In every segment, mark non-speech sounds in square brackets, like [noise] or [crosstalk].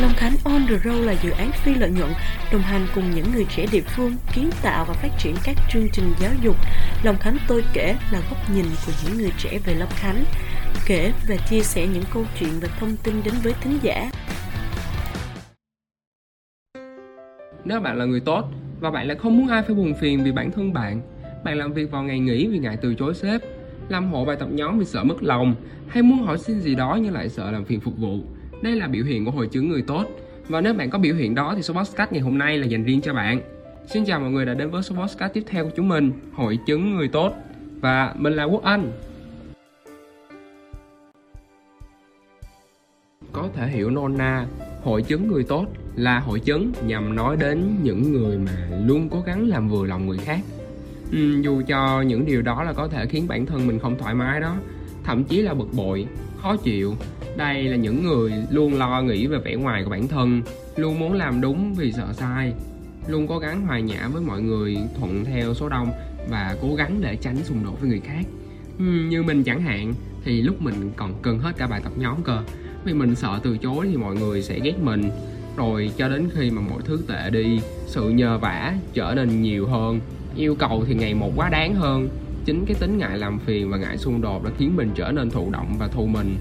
Long Khánh On The Road là dự án phi lợi nhuận đồng hành cùng những người trẻ địa phương kiến tạo và phát triển các chương trình giáo dục. Long Khánh tôi kể là góc nhìn của những người trẻ về Long Khánh, kể và chia sẻ những câu chuyện và thông tin đến với thính giả. Nếu bạn là người tốt và bạn lại không muốn ai phải buồn phiền vì bản thân bạn, bạn làm việc vào ngày nghỉ vì ngại từ chối sếp, làm hộ bài tập nhóm vì sợ mất lòng, hay muốn hỏi xin gì đó nhưng lại sợ làm phiền phục vụ. Đây là biểu hiện của hội chứng người tốt. Và nếu bạn có biểu hiện đó thì số podcast ngày hôm nay là dành riêng cho bạn. Xin chào mọi người đã đến với số podcast tiếp theo của chúng mình, hội chứng người tốt. Và mình là Quốc Anh. Có thể hiểu nôm na, hội chứng người tốt là hội chứng nhằm nói đến những người mà luôn cố gắng làm vừa lòng người khác ừ, dù cho những điều đó là có thể khiến bản thân mình không thoải mái đó thậm chí là bực bội khó chịu. Đây là những người luôn lo nghĩ về vẻ ngoài của bản thân, luôn muốn làm đúng vì sợ sai, luôn cố gắng hòa nhã với mọi người thuận theo số đông và cố gắng để tránh xung đột với người khác. Như mình chẳng hạn, thì lúc mình còn cần hết cả bài tập nhóm cơ. Vì mình sợ từ chối thì mọi người sẽ ghét mình. Rồi cho đến khi mà mọi thứ tệ đi, sự nhờ vả trở nên nhiều hơn, yêu cầu thì ngày một quá đáng hơn chính cái tính ngại làm phiền và ngại xung đột đã khiến mình trở nên thụ động và thù mình.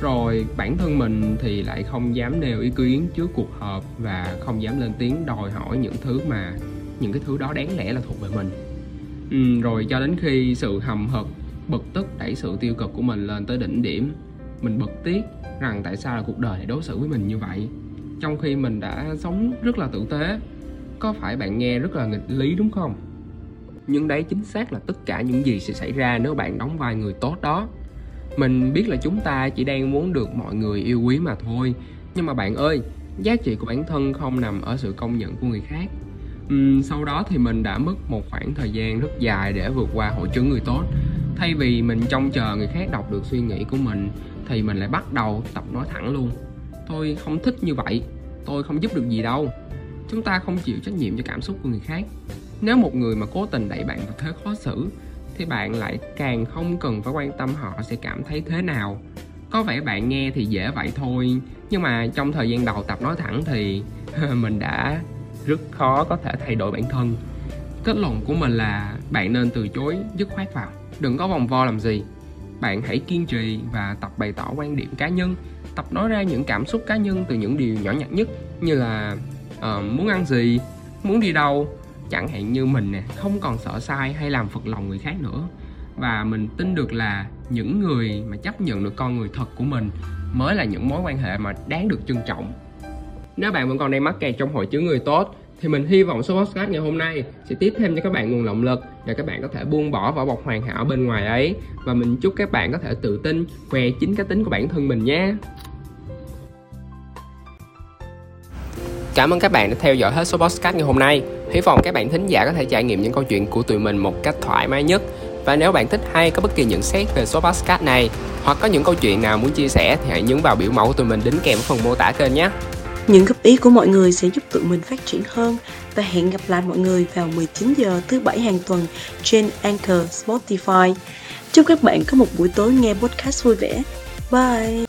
Rồi bản thân mình thì lại không dám nêu ý kiến trước cuộc họp và không dám lên tiếng đòi hỏi những thứ mà những cái thứ đó đáng lẽ là thuộc về mình. Ừ, rồi cho đến khi sự hầm hực bực tức đẩy sự tiêu cực của mình lên tới đỉnh điểm mình bực tiếc rằng tại sao là cuộc đời lại đối xử với mình như vậy. Trong khi mình đã sống rất là tử tế có phải bạn nghe rất là nghịch lý đúng không? Nhưng đấy chính xác là tất cả những gì sẽ xảy ra nếu bạn đóng vai người tốt đó. Mình biết là chúng ta chỉ đang muốn được mọi người yêu quý mà thôi. Nhưng mà bạn ơi giá trị của bản thân không nằm ở sự công nhận của người khác. Uhm, sau đó thì mình đã mất một khoảng thời gian rất dài để vượt qua hội chứng người tốt. Thay vì mình trông chờ người khác đọc được suy nghĩ của mình thì mình lại bắt đầu tập nói thẳng luôn. Tôi không thích như vậy. Tôi không giúp được gì đâu. Chúng ta không chịu trách nhiệm cho cảm xúc của người khác nếu một người mà cố tình đẩy bạn vào thế khó xử thì bạn lại càng không cần phải quan tâm họ sẽ cảm thấy thế nào. Có vẻ bạn nghe thì dễ vậy thôi nhưng mà trong thời gian đầu tập nói thẳng thì [laughs] mình đã rất khó có thể thay đổi bản thân. Kết luận của mình là bạn nên từ chối dứt khoát vào. Đừng có vòng vo làm gì. Bạn hãy kiên trì và tập bày tỏ quan điểm cá nhân tập nói ra những cảm xúc cá nhân từ những điều nhỏ nhặt nhất như là uh, muốn ăn gì muốn đi đâu chẳng hạn như mình nè, không còn sợ sai hay làm phật lòng người khác nữa. Và mình tin được là những người mà chấp nhận được con người thật của mình mới là những mối quan hệ mà đáng được trân trọng. Nếu bạn vẫn còn đang mắc kẹt trong hội chứng người tốt, thì mình hy vọng số podcast ngày hôm nay sẽ tiếp thêm cho các bạn nguồn động lực để các bạn có thể buông bỏ vỏ bọc hoàn hảo bên ngoài ấy. Và mình chúc các bạn có thể tự tin khoe chính cá tính của bản thân mình nhé. Cảm ơn các bạn đã theo dõi hết số podcast ngày hôm nay. Hy vọng các bạn thính giả có thể trải nghiệm những câu chuyện của tụi mình một cách thoải mái nhất. Và nếu bạn thích hay có bất kỳ nhận xét về số podcast này hoặc có những câu chuyện nào muốn chia sẻ thì hãy nhấn vào biểu mẫu của tụi mình đính kèm ở phần mô tả kênh nhé. Những góp ý của mọi người sẽ giúp tụi mình phát triển hơn và hẹn gặp lại mọi người vào 19 giờ thứ bảy hàng tuần trên Anchor, Spotify. Chúc các bạn có một buổi tối nghe podcast vui vẻ. Bye!